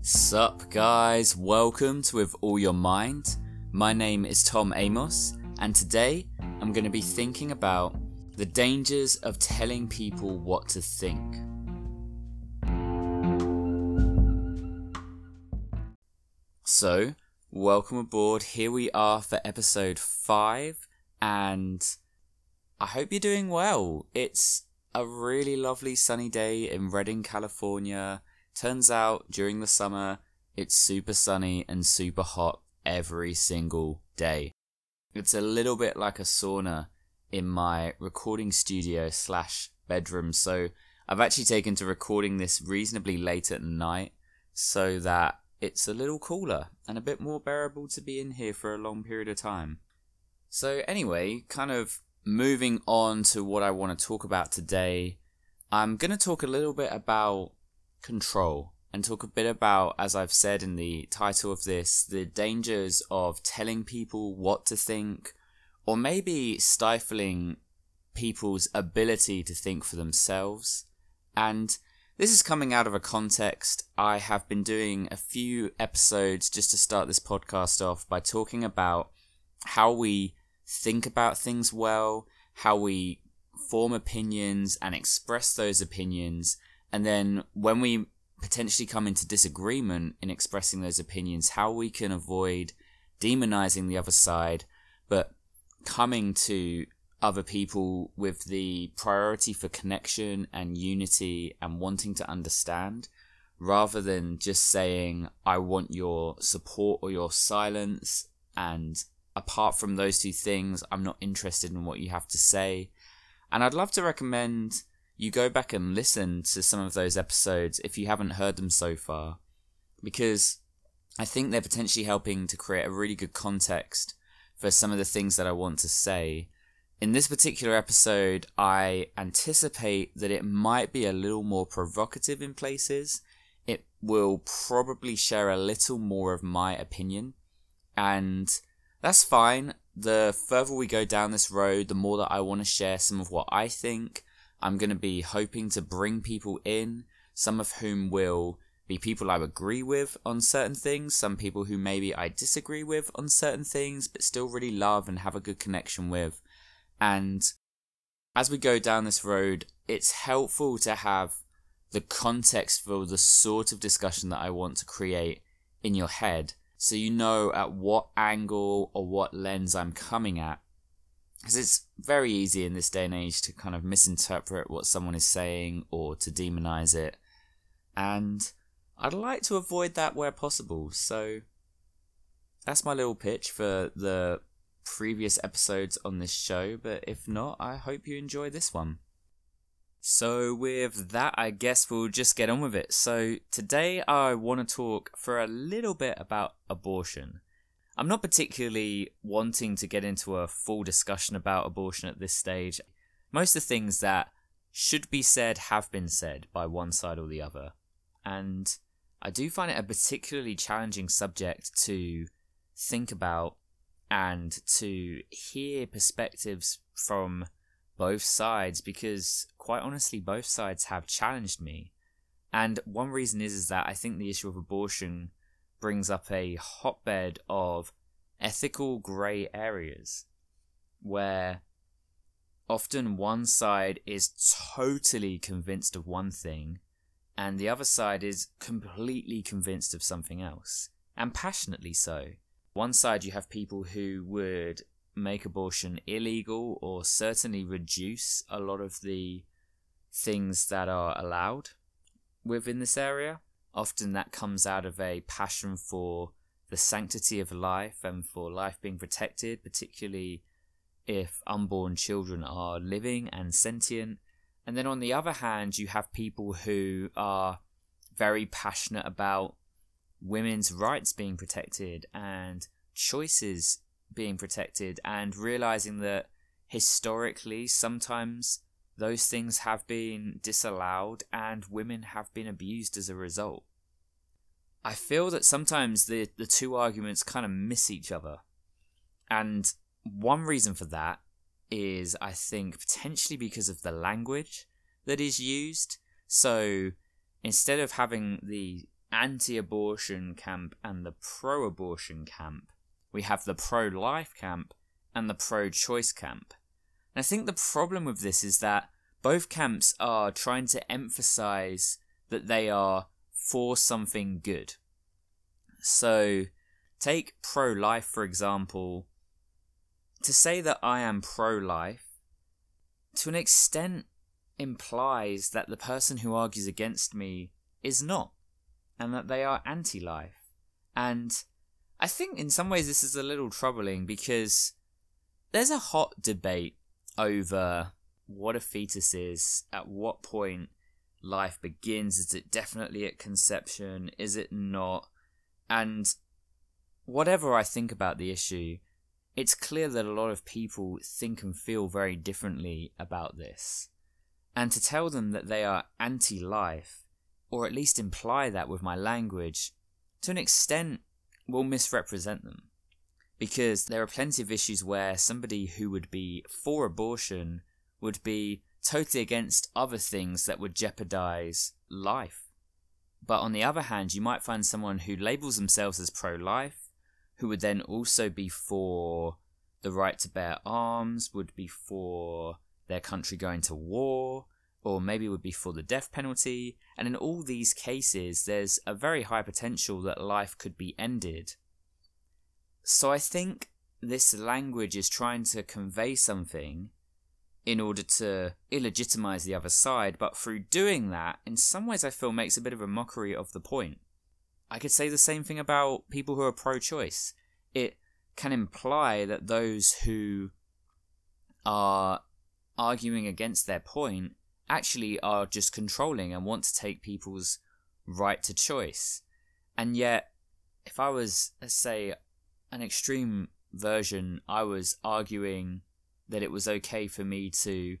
Sup, guys? Welcome to With All Your Mind. My name is Tom Amos, and today I'm going to be thinking about the dangers of telling people what to think. So, welcome aboard. Here we are for episode 5, and I hope you're doing well. It's a really lovely sunny day in Redding, California. Turns out during the summer, it's super sunny and super hot every single day. It's a little bit like a sauna in my recording studio slash bedroom. So I've actually taken to recording this reasonably late at night so that it's a little cooler and a bit more bearable to be in here for a long period of time. So, anyway, kind of moving on to what I want to talk about today, I'm going to talk a little bit about control and talk a bit about, as I've said in the title of this, the dangers of telling people what to think or maybe stifling people's ability to think for themselves. And this is coming out of a context. I have been doing a few episodes just to start this podcast off by talking about how we think about things well, how we form opinions and express those opinions, and then when we potentially come into disagreement in expressing those opinions, how we can avoid demonizing the other side, but coming to other people with the priority for connection and unity and wanting to understand rather than just saying, I want your support or your silence and apart from those two things, I'm not interested in what you have to say. And I'd love to recommend you go back and listen to some of those episodes if you haven't heard them so far, because I think they're potentially helping to create a really good context for some of the things that I want to say. In this particular episode, I anticipate that it might be a little more provocative in places. It will probably share a little more of my opinion, and that's fine. The further we go down this road, the more that I want to share some of what I think. I'm going to be hoping to bring people in, some of whom will be people I agree with on certain things, some people who maybe I disagree with on certain things, but still really love and have a good connection with. And as we go down this road, it's helpful to have the context for the sort of discussion that I want to create in your head so you know at what angle or what lens I'm coming at. Because it's very easy in this day and age to kind of misinterpret what someone is saying or to demonize it. And I'd like to avoid that where possible. So that's my little pitch for the previous episodes on this show. But if not, I hope you enjoy this one. So, with that, I guess we'll just get on with it. So, today I want to talk for a little bit about abortion. I'm not particularly wanting to get into a full discussion about abortion at this stage. Most of the things that should be said have been said by one side or the other. And I do find it a particularly challenging subject to think about and to hear perspectives from both sides because quite honestly both sides have challenged me and one reason is, is that i think the issue of abortion brings up a hotbed of ethical grey areas where often one side is totally convinced of one thing and the other side is completely convinced of something else and passionately so one side you have people who would make abortion illegal or certainly reduce a lot of the things that are allowed within this area. Often that comes out of a passion for the sanctity of life and for life being protected, particularly if unborn children are living and sentient. And then on the other hand, you have people who are very passionate about women's rights being protected and choices being protected and realizing that historically sometimes those things have been disallowed and women have been abused as a result. I feel that sometimes the, the two arguments kind of miss each other. And one reason for that is, I think, potentially because of the language that is used. So instead of having the anti abortion camp and the pro abortion camp. We have the pro life camp and the pro choice camp. And I think the problem with this is that both camps are trying to emphasize that they are for something good. So, take pro life, for example. To say that I am pro life, to an extent, implies that the person who argues against me is not, and that they are anti life. And I think in some ways this is a little troubling because there's a hot debate over what a fetus is, at what point life begins. Is it definitely at conception? Is it not? And whatever I think about the issue, it's clear that a lot of people think and feel very differently about this. And to tell them that they are anti life, or at least imply that with my language, to an extent will misrepresent them. Because there are plenty of issues where somebody who would be for abortion would be totally against other things that would jeopardize life. But on the other hand, you might find someone who labels themselves as pro life, who would then also be for the right to bear arms, would be for their country going to war, or maybe would be for the death penalty. And in all these cases, there's a very high potential that life could be ended. So I think this language is trying to convey something in order to illegitimize the other side, but through doing that, in some ways I feel makes a bit of a mockery of the point. I could say the same thing about people who are pro choice. It can imply that those who are arguing against their point actually are just controlling and want to take people's right to choice. And yet, if I was, say, an extreme version, I was arguing that it was okay for me to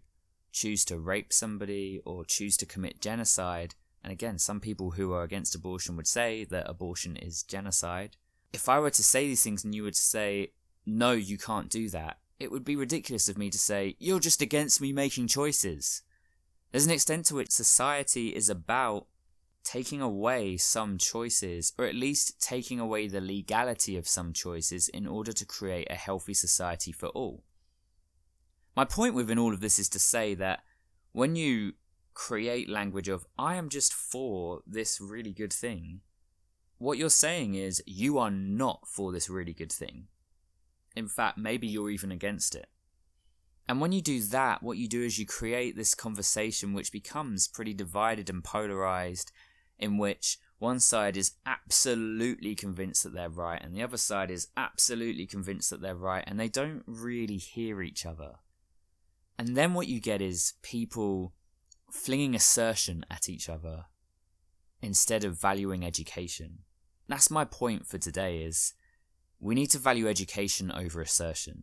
choose to rape somebody or choose to commit genocide. And again, some people who are against abortion would say that abortion is genocide. If I were to say these things and you would say, no, you can't do that, it would be ridiculous of me to say, you're just against me making choices. There's an extent to which society is about taking away some choices, or at least taking away the legality of some choices in order to create a healthy society for all. My point within all of this is to say that when you create language of, I am just for this really good thing, what you're saying is you are not for this really good thing. In fact, maybe you're even against it. And when you do that, what you do is you create this conversation which becomes pretty divided and polarized, in which one side is absolutely convinced that they're right, and the other side is absolutely convinced that they're right, and they don't really hear each other. And then what you get is people flinging assertion at each other instead of valuing education. That's my point for today is we need to value education over assertion.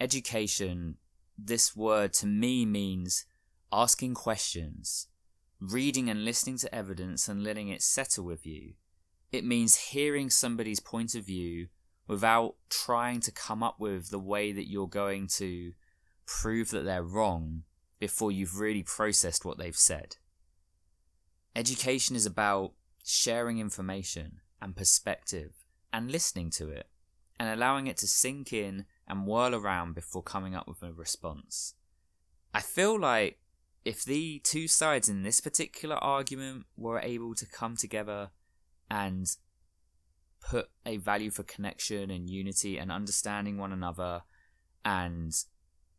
Education, this word to me means asking questions, reading and listening to evidence and letting it settle with you. It means hearing somebody's point of view without trying to come up with the way that you're going to prove that they're wrong before you've really processed what they've said. Education is about sharing information and perspective and listening to it and allowing it to sink in and whirl around before coming up with a response. I feel like if the two sides in this particular argument were able to come together and put a value for connection and unity and understanding one another and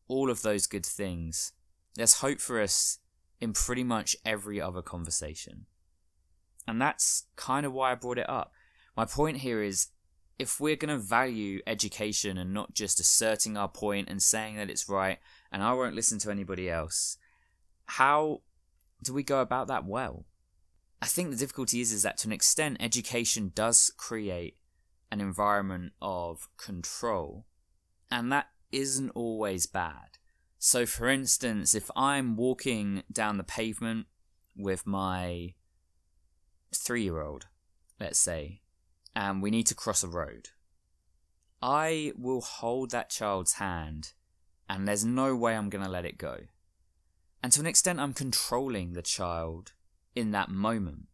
all of those good things, there's hope for us in pretty much every other conversation. And that's kind of why I brought it up. My point here is if we're going to value education and not just asserting our point and saying that it's right and I won't listen to anybody else, how do we go about that well? I think the difficulty is, is that to an extent, education does create an environment of control, and that isn't always bad. So, for instance, if I'm walking down the pavement with my three year old, let's say, and we need to cross a road, I will hold that child's hand, and there's no way I'm going to let it go. And to an extent, I'm controlling the child in that moment.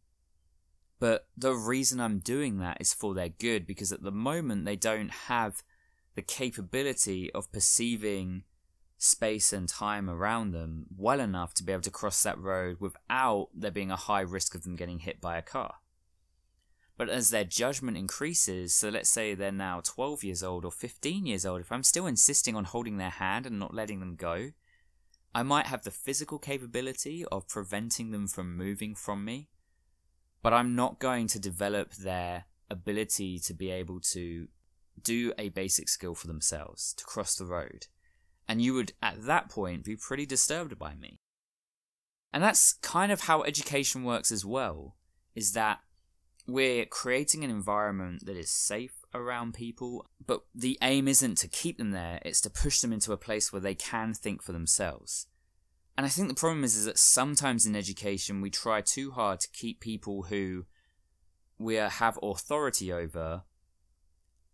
But the reason I'm doing that is for their good because at the moment they don't have the capability of perceiving space and time around them well enough to be able to cross that road without there being a high risk of them getting hit by a car. But as their judgment increases, so let's say they're now 12 years old or 15 years old, if I'm still insisting on holding their hand and not letting them go, I might have the physical capability of preventing them from moving from me, but I'm not going to develop their ability to be able to do a basic skill for themselves, to cross the road. And you would, at that point, be pretty disturbed by me. And that's kind of how education works as well, is that we're creating an environment that is safe around people, but the aim isn't to keep them there, it's to push them into a place where they can think for themselves. And I think the problem is, is that sometimes in education we try too hard to keep people who we have authority over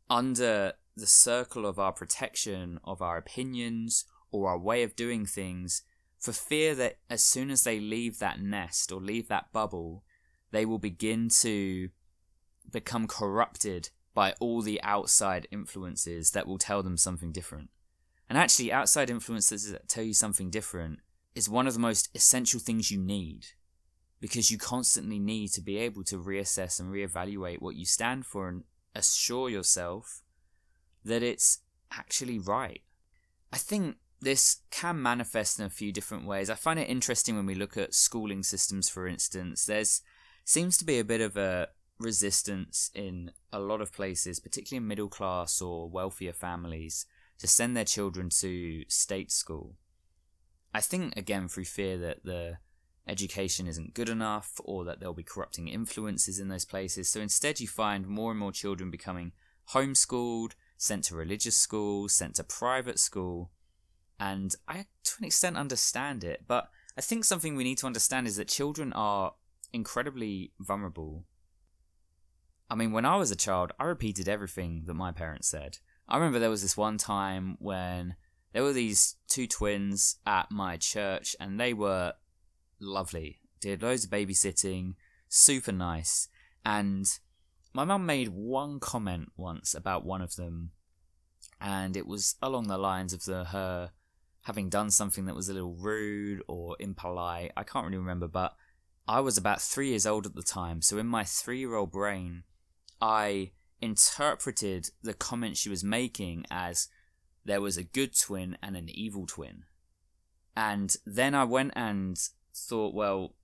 under the circle of our protection of our opinions or our way of doing things for fear that as soon as they leave that nest or leave that bubble, they will begin to become corrupted by all the outside influences that will tell them something different. And actually, outside influences that tell you something different is one of the most essential things you need because you constantly need to be able to reassess and reevaluate what you stand for and assure yourself that it's actually right. I think this can manifest in a few different ways. I find it interesting when we look at schooling systems, for instance. There's seems to be a bit of a resistance in a lot of places, particularly in middle class or wealthier families, to send their children to state school. I think, again, through fear that the education isn't good enough or that there'll be corrupting influences in those places. So instead, you find more and more children becoming homeschooled, sent to religious school, sent to private school. And I, to an extent, understand it. But I think something we need to understand is that children are incredibly vulnerable. I mean, when I was a child, I repeated everything that my parents said. I remember there was this one time when there were these two twins at my church, and they were lovely. Did loads of babysitting, super nice. And my mum made one comment once about one of them, and it was along the lines of the her having done something that was a little rude or impolite. I can't really remember, but I was about three years old at the time, so in my three year old brain, I interpreted the comment she was making as there was a good twin and an evil twin. And then I went and thought, well,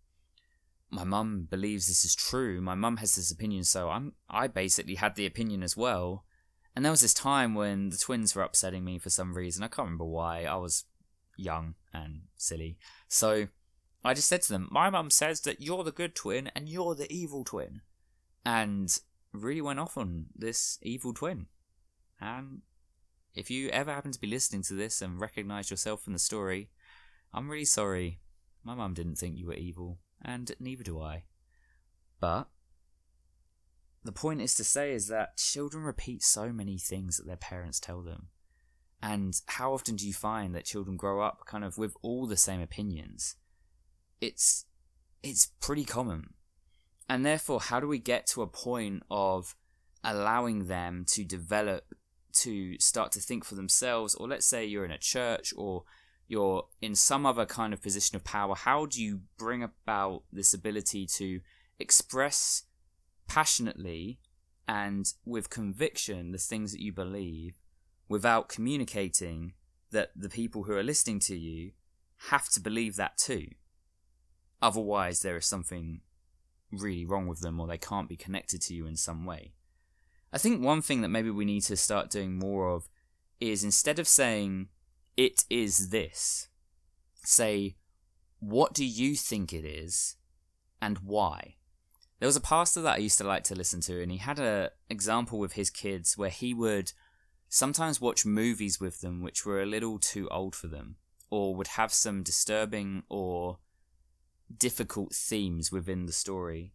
my mum believes this is true. My mum has this opinion, so I'm I basically had the opinion as well. And there was this time when the twins were upsetting me for some reason. I can't remember why. I was young and silly. So I just said to them, My mum says that you're the good twin and you're the evil twin. And really went off on this evil twin. And if you ever happen to be listening to this and recognize yourself in the story, I'm really sorry. My mum didn't think you were evil, and neither do I. But the point is to say is that children repeat so many things that their parents tell them. And how often do you find that children grow up kind of with all the same opinions? it's it's pretty common. And therefore, how do we get to a point of allowing them to develop, to start to think for themselves? Or let's say you're in a church or you're in some other kind of position of power. How do you bring about this ability to express passionately and with conviction the things that you believe without communicating that the people who are listening to you have to believe that too? Otherwise, there is something really wrong with them or they can't be connected to you in some way. I think one thing that maybe we need to start doing more of is instead of saying, it is this, say, what do you think it is and why? There was a pastor that I used to like to listen to, and he had an example with his kids where he would sometimes watch movies with them which were a little too old for them, or would have some disturbing or difficult themes within the story.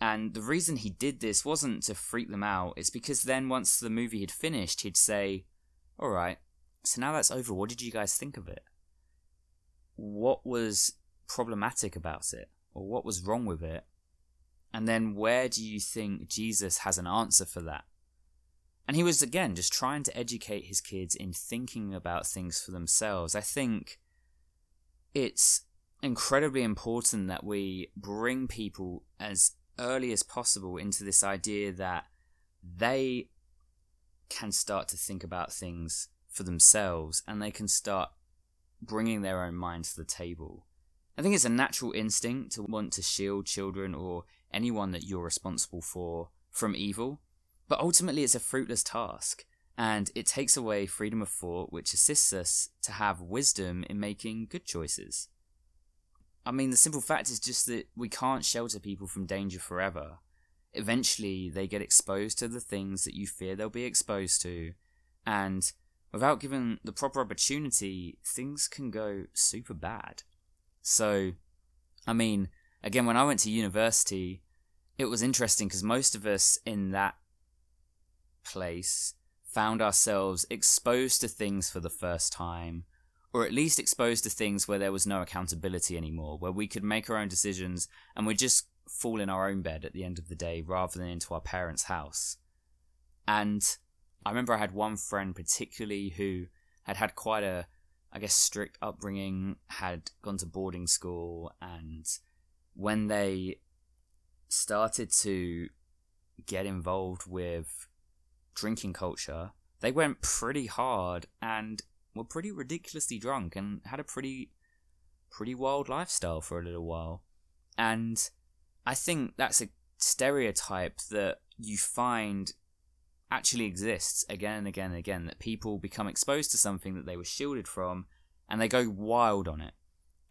And the reason he did this wasn't to freak them out, it's because then once the movie had finished, he'd say, Alright, so now that's over, what did you guys think of it? What was problematic about it? Or what was wrong with it? And then where do you think Jesus has an answer for that? And he was, again, just trying to educate his kids in thinking about things for themselves. I think it's incredibly important that we bring people as early as possible into this idea that they can start to think about things for themselves and they can start bringing their own mind to the table. I think it's a natural instinct to want to shield children or anyone that you're responsible for from evil, but ultimately it's a fruitless task and it takes away freedom of thought, which assists us to have wisdom in making good choices. I mean, the simple fact is just that we can't shelter people from danger forever. Eventually, they get exposed to the things that you fear they'll be exposed to, and without given the proper opportunity, things can go super bad. So, I mean, again, when I went to university, it was interesting because most of us in that place found ourselves exposed to things for the first time or at least exposed to things where there was no accountability anymore, where we could make our own decisions and we'd just fall in our own bed at the end of the day rather than into our parents' house. And I remember I had one friend particularly who had had quite a, I guess, strict upbringing, had gone to boarding school, and when they started to get involved with drinking culture, they went pretty hard and were pretty ridiculously drunk and had a pretty pretty wild lifestyle for a little while. And I think that's a stereotype that you find actually exists again and again and again that people become exposed to something that they were shielded from and they go wild on it.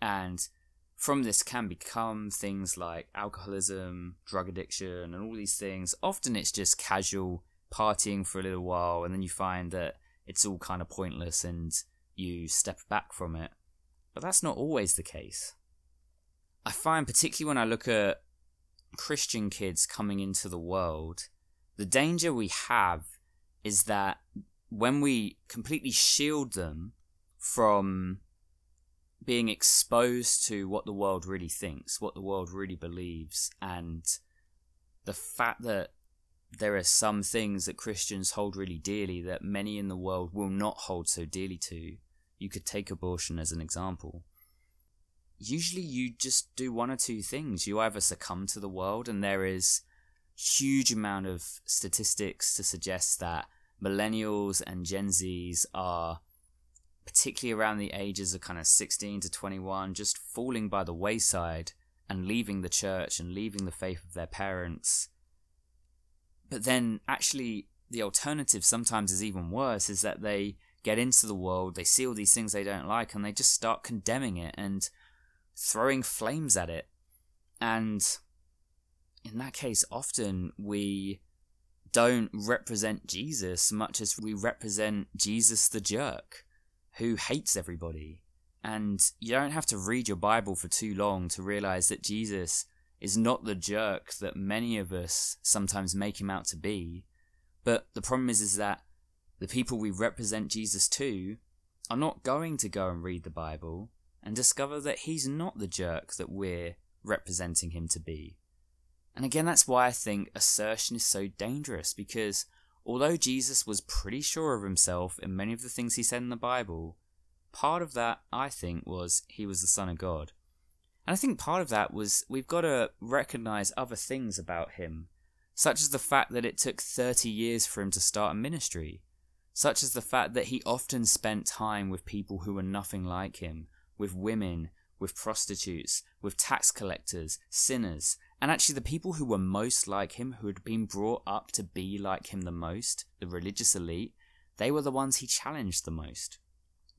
And from this can become things like alcoholism, drug addiction, and all these things. Often it's just casual partying for a little while, and then you find that it's all kind of pointless and you step back from it. But that's not always the case. I find, particularly when I look at Christian kids coming into the world, the danger we have is that when we completely shield them from being exposed to what the world really thinks, what the world really believes, and the fact that there are some things that Christians hold really dearly that many in the world will not hold so dearly to. You could take abortion as an example. Usually, you just do one or two things. You either succumb to the world, and there is huge amount of statistics to suggest that millennials and Gen Zs are particularly around the ages of kind of 16 to 21 just falling by the wayside and leaving the church and leaving the faith of their parents but then actually the alternative sometimes is even worse is that they get into the world, they see all these things they don't like, and they just start condemning it and throwing flames at it. And in that case, often we don't represent Jesus much as we represent Jesus the jerk who hates everybody. And you don't have to read your Bible for too long to realize that Jesus is not the jerk that many of us sometimes make him out to be. But the problem is, is that the people we represent Jesus to are not going to go and read the Bible and discover that he's not the jerk that we're representing him to be. And again, that's why I think assertion is so dangerous because although Jesus was pretty sure of himself in many of the things he said in the Bible, part of that, I think, was he was the Son of God. And I think part of that was we've got to recognize other things about him, such as the fact that it took 30 years for him to start a ministry, such as the fact that he often spent time with people who were nothing like him, with women, with prostitutes, with tax collectors, sinners, and actually the people who were most like him, who had been brought up to be like him the most, the religious elite, they were the ones he challenged the most.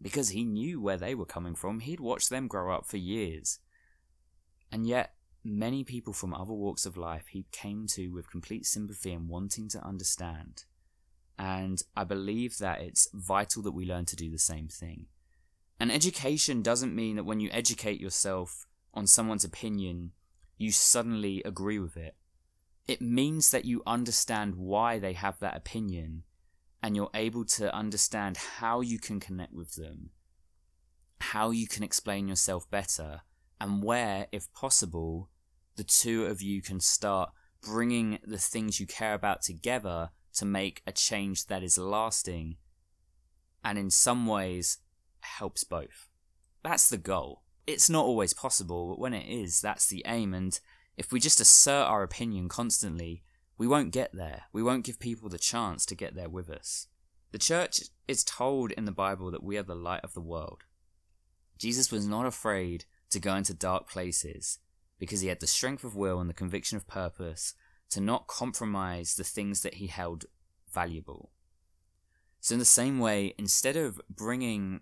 Because he knew where they were coming from, he'd watched them grow up for years. And yet, many people from other walks of life he came to with complete sympathy and wanting to understand. And I believe that it's vital that we learn to do the same thing. And education doesn't mean that when you educate yourself on someone's opinion, you suddenly agree with it. It means that you understand why they have that opinion and you're able to understand how you can connect with them, how you can explain yourself better, and where, if possible, the two of you can start bringing the things you care about together to make a change that is lasting and in some ways helps both. That's the goal. It's not always possible, but when it is, that's the aim. And if we just assert our opinion constantly, we won't get there. We won't give people the chance to get there with us. The church is told in the Bible that we are the light of the world. Jesus was not afraid to go into dark places because he had the strength of will and the conviction of purpose to not compromise the things that he held valuable. So, in the same way, instead of bringing,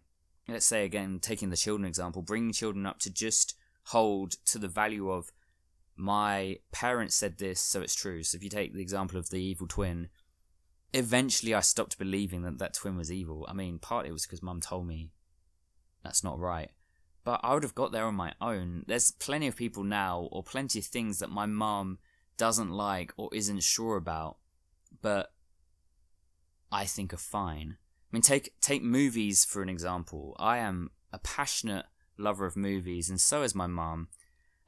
let's say again, taking the children example, bringing children up to just hold to the value of my parents said this, so it's true. So, if you take the example of the evil twin, eventually I stopped believing that that twin was evil. I mean, partly it was because mum told me that's not right. But I would have got there on my own. There's plenty of people now, or plenty of things that my mum doesn't like or isn't sure about, but I think are fine. I mean, take take movies for an example. I am a passionate lover of movies, and so is my mum,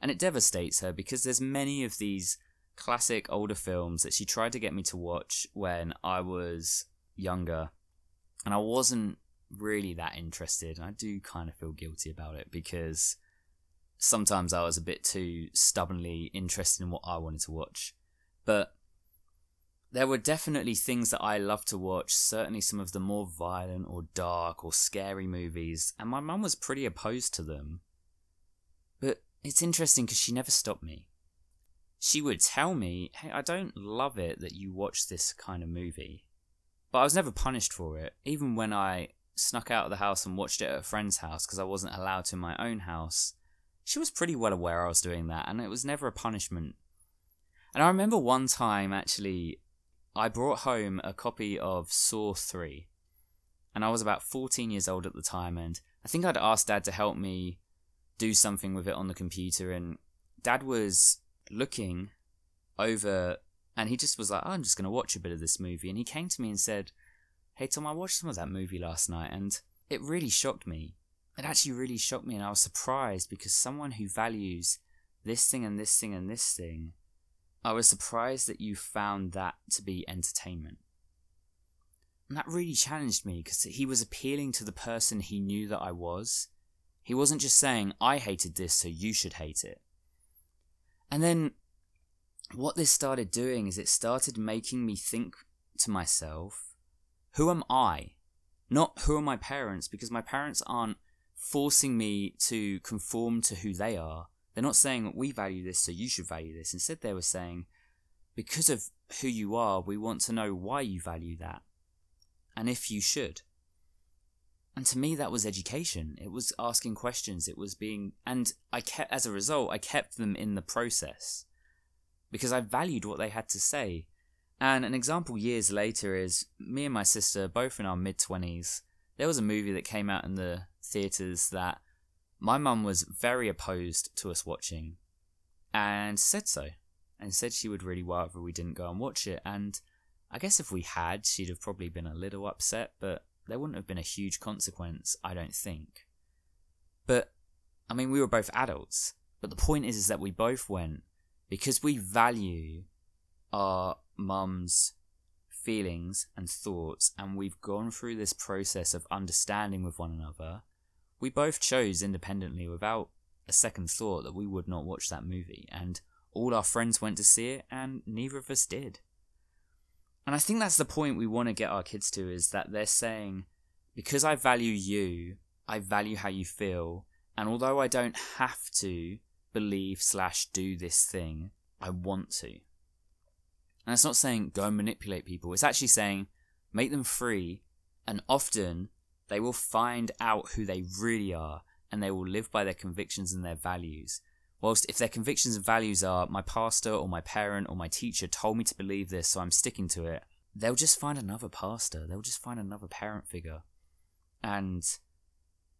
and it devastates her because there's many of these classic older films that she tried to get me to watch when I was younger, and I wasn't really that interested. I do kind of feel guilty about it because sometimes I was a bit too stubbornly interested in what I wanted to watch. But there were definitely things that I loved to watch, certainly some of the more violent or dark or scary movies, and my mum was pretty opposed to them. But it's interesting because she never stopped me. She would tell me, hey, I don't love it that you watch this kind of movie. But I was never punished for it, even when I snuck out of the house and watched it at a friend's house because I wasn't allowed to in my own house. She was pretty well aware I was doing that, and it was never a punishment. And I remember one time, actually, I brought home a copy of Saw 3. And I was about 14 years old at the time, and I think I'd asked Dad to help me do something with it on the computer. And Dad was looking over, and he just was like, oh, I'm just going to watch a bit of this movie. And he came to me and said, Hey Tom, I watched some of that movie last night and it really shocked me. It actually really shocked me and I was surprised because someone who values this thing and this thing and this thing, I was surprised that you found that to be entertainment. And that really challenged me because he was appealing to the person he knew that I was. He wasn't just saying, I hated this, so you should hate it. And then what this started doing is it started making me think to myself, who am I? Not who are my parents, because my parents aren't forcing me to conform to who they are. They're not saying we value this, so you should value this. Instead, they were saying, because of who you are, we want to know why you value that, and if you should. And to me, that was education. It was asking questions. It was being, and I kept, as a result, I kept them in the process because I valued what they had to say. And an example years later is me and my sister, both in our mid 20s, there was a movie that came out in the theatres that my mum was very opposed to us watching and said so. And said she would really rather we didn't go and watch it. And I guess if we had, she'd have probably been a little upset, but there wouldn't have been a huge consequence, I don't think. But, I mean, we were both adults. But the point is, is that we both went because we value our mum's feelings and thoughts, and we've gone through this process of understanding with one another, we both chose independently without a second thought that we would not watch that movie. And all our friends went to see it, and neither of us did. And I think that's the point we want to get our kids to is that they're saying, because I value you, I value how you feel, and although I don't have to believe slash do this thing, I want to. And it's not saying go manipulate people, it's actually saying make them free, and often they will find out who they really are and they will live by their convictions and their values. Whilst if their convictions and values are my pastor or my parent or my teacher told me to believe this, so I'm sticking to it, they'll just find another pastor, they'll just find another parent figure. And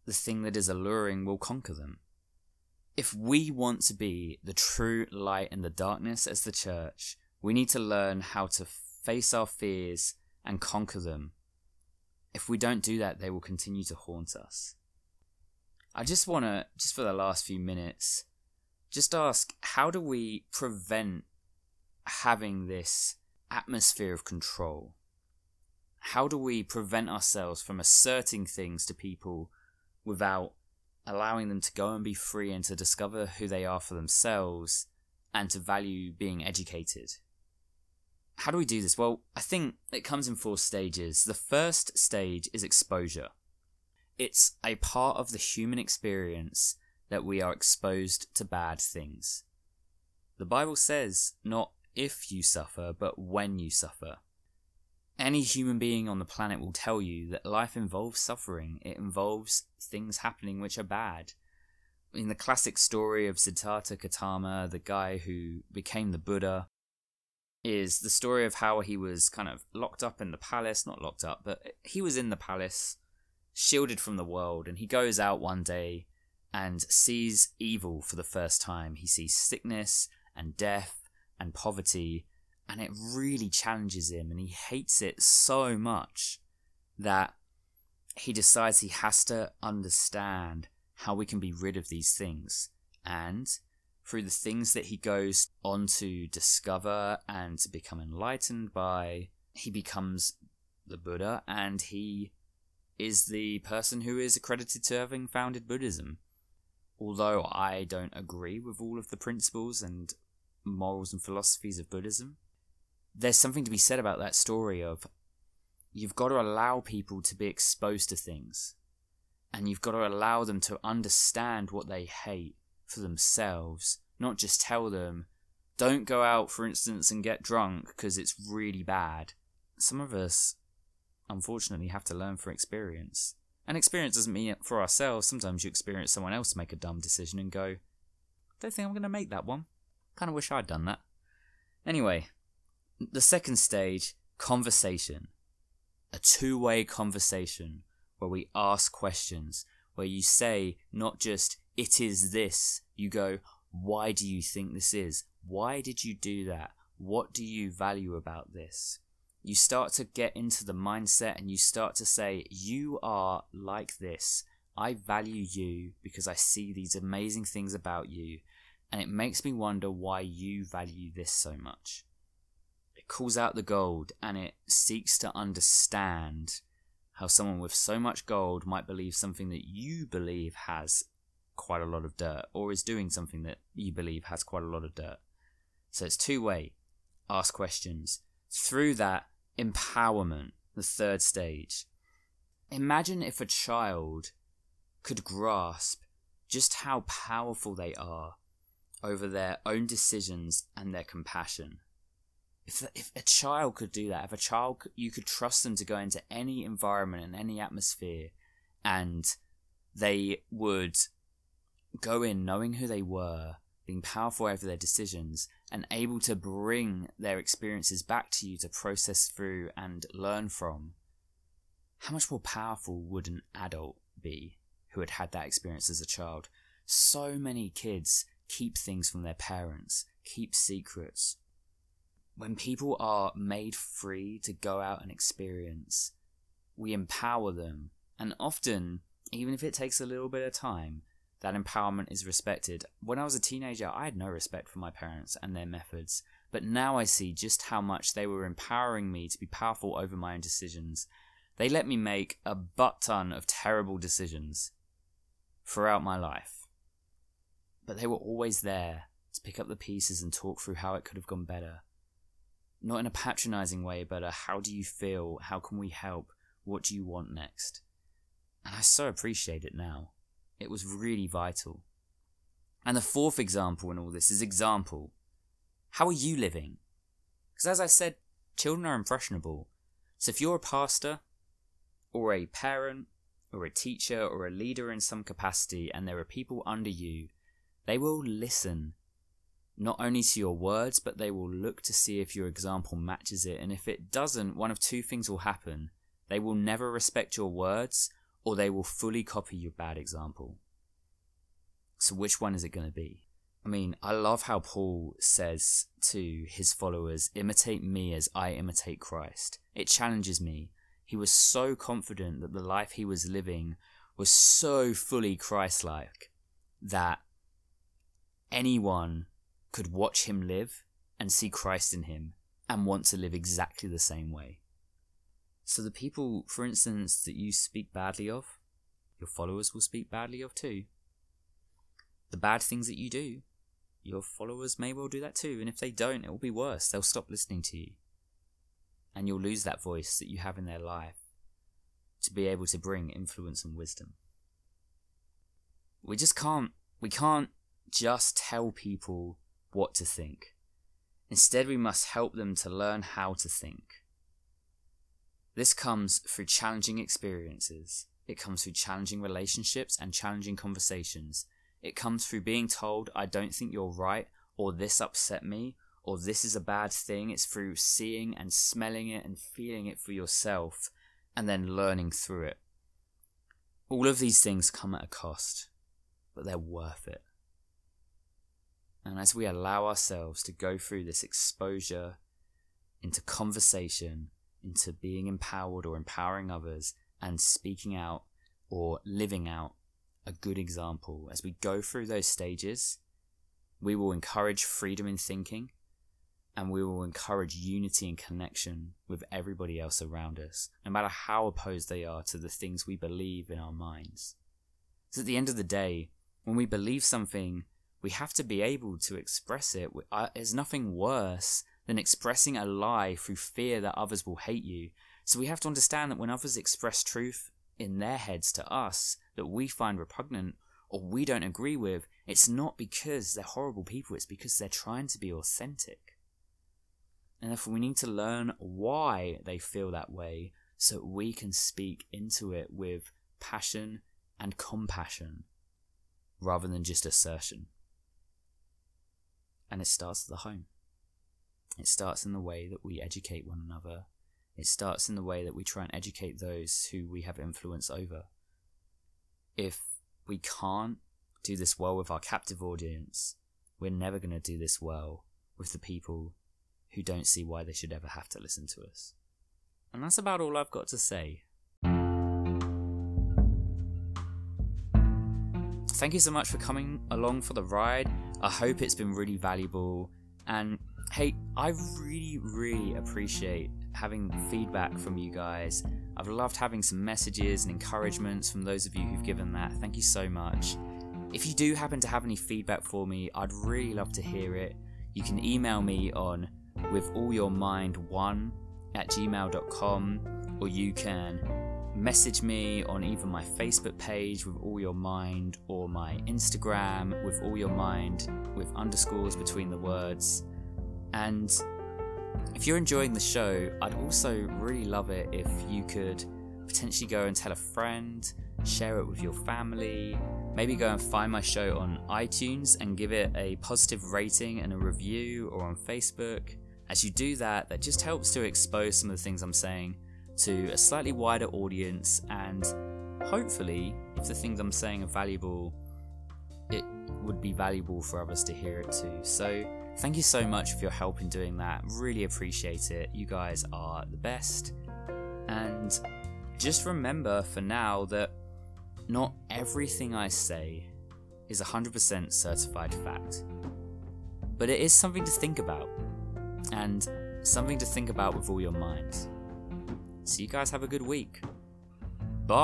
the thing that is alluring will conquer them. If we want to be the true light in the darkness as the church, we need to learn how to face our fears and conquer them. If we don't do that, they will continue to haunt us. I just want to, just for the last few minutes, just ask how do we prevent having this atmosphere of control? How do we prevent ourselves from asserting things to people without allowing them to go and be free and to discover who they are for themselves and to value being educated? How do we do this? Well, I think it comes in four stages. The first stage is exposure. It's a part of the human experience that we are exposed to bad things. The Bible says not if you suffer, but when you suffer. Any human being on the planet will tell you that life involves suffering. It involves things happening which are bad. In the classic story of Siddhartha Gautama, the guy who became the Buddha, is the story of how he was kind of locked up in the palace, not locked up, but he was in the palace, shielded from the world, and he goes out one day and sees evil for the first time. He sees sickness and death and poverty, and it really challenges him, and he hates it so much that he decides he has to understand how we can be rid of these things. And through the things that he goes on to discover and to become enlightened by, he becomes the Buddha and he is the person who is accredited to having founded Buddhism. Although I don't agree with all of the principles and morals and philosophies of Buddhism, there's something to be said about that story of you've got to allow people to be exposed to things and you've got to allow them to understand what they hate for themselves, not just tell them, don't go out, for instance, and get drunk because it's really bad. Some of us, unfortunately, have to learn from experience. And experience doesn't mean it for ourselves. Sometimes you experience someone else make a dumb decision and go, I don't think I'm going to make that one. Kind of wish I'd done that. Anyway, the second stage, conversation. A two way conversation where we ask questions, where you say not just, it is this, you go, why do you think this is? Why did you do that? What do you value about this? you start to get into the mindset and you start to say, You are like this. I value you because I see these amazing things about you, and it makes me wonder why you value this so much. It calls out the gold and it seeks to understand how someone with so much gold might believe something that you believe has quite a lot of dirt, or is doing something that you believe has quite a lot of dirt. So it's two way ask questions. Through that, empowerment, the third stage. Imagine if a child could grasp just how powerful they are over their own decisions and their compassion. If, if a child could do that, if a child, you could trust them to go into any environment and any atmosphere and they would go in knowing who they were being powerful over their decisions, and able to bring their experiences back to you to process through and learn from, how much more powerful would an adult be who had had that experience as a child? So many kids keep things from their parents, keep secrets. When people are made free to go out and experience, we empower them, and often, even if it takes a little bit of time, that empowerment is respected. When I was a teenager, I had no respect for my parents and their methods, but now I see just how much they were empowering me to be powerful over my own decisions. They let me make a butt ton of terrible decisions throughout my life. But they were always there to pick up the pieces and talk through how it could have gone better. Not in a patronizing way, but a how do you feel? How can we help? What do you want next? And I so appreciate it now. It was really vital. And the fourth example in all this is example. How are you living? Because as I said, children are impressionable. So if you're a pastor, or a parent, or a teacher, or a leader in some capacity, and there are people under you, they will listen not only to your words, but they will look to see if your example matches it. And if it doesn't, one of two things will happen. They will never respect your words, or they will fully copy your bad example. So, which one is it going to be? I mean, I love how Paul says to his followers, imitate me as I imitate Christ. It challenges me. He was so confident that the life he was living was so fully Christ like that anyone could watch him live and see Christ in him and want to live exactly the same way. So the people, for instance, that you speak badly of, your followers will speak badly of too. The bad things that you do, your followers may well do that too, and if they don't, it will be worse. They'll stop listening to you. And you'll lose that voice that you have in their life to be able to bring influence and wisdom. We just can't, we can't just tell people what to think. Instead, we must help them to learn how to think. This comes through challenging experiences. It comes through challenging relationships and challenging conversations. It comes through being told, I don't think you're right, or this upset me, or this is a bad thing. It's through seeing and smelling it and feeling it for yourself, and then learning through it. All of these things come at a cost, but they're worth it. And as we allow ourselves to go through this exposure into conversation, into being empowered or empowering others, and speaking out or living out a good example, as we go through those stages, we will encourage freedom in thinking and we will encourage unity and connection with everybody else around us, no matter how opposed they are to the things we believe in our minds. So at the end of the day, when we believe something we have to be able to express it. There's nothing worse than expressing a lie through fear that others will hate you. So we have to understand that when others express truth in their heads to us that we find repugnant or we don't agree with, it's not because they're horrible people, it's because they're trying to be authentic. And therefore, we need to learn why they feel that way so we can speak into it with passion and compassion rather than just assertion. And it starts at the home. It starts in the way that we educate one another. It starts in the way that we try and educate those who we have influence over. If we can't do this well with our captive audience, we're never going to do this well with the people who don't see why they should ever have to listen to us. And that's about all I've got to say. Thank you so much for coming along for the ride. I hope it's been really valuable. And hey, I really, really appreciate having feedback from you guys. I've loved having some messages and encouragements from those of you who've given that. Thank you so much. If you do happen to have any feedback for me, I'd really love to hear it. You can email me on with all your mind one at gmail.com or you can message me on either my Facebook page with all your mind or my Instagram with all your mind with underscores between the words. And if you're enjoying the show, I'd also really love it if you could potentially go and tell a friend, share it with your family, maybe go and find my show on iTunes and give it a positive rating and a review or on Facebook. As you do that, that just helps to expose some of the things I'm saying to a slightly wider audience, and hopefully, if the things I'm saying are valuable, it would be valuable for others to hear it too. So, thank you so much for your help in doing that. Really appreciate it. You guys are the best. And just remember for now that not everything I say is 100% certified fact. But it is something to think about, and something to think about with all your minds. So you guys have a good week. Bye.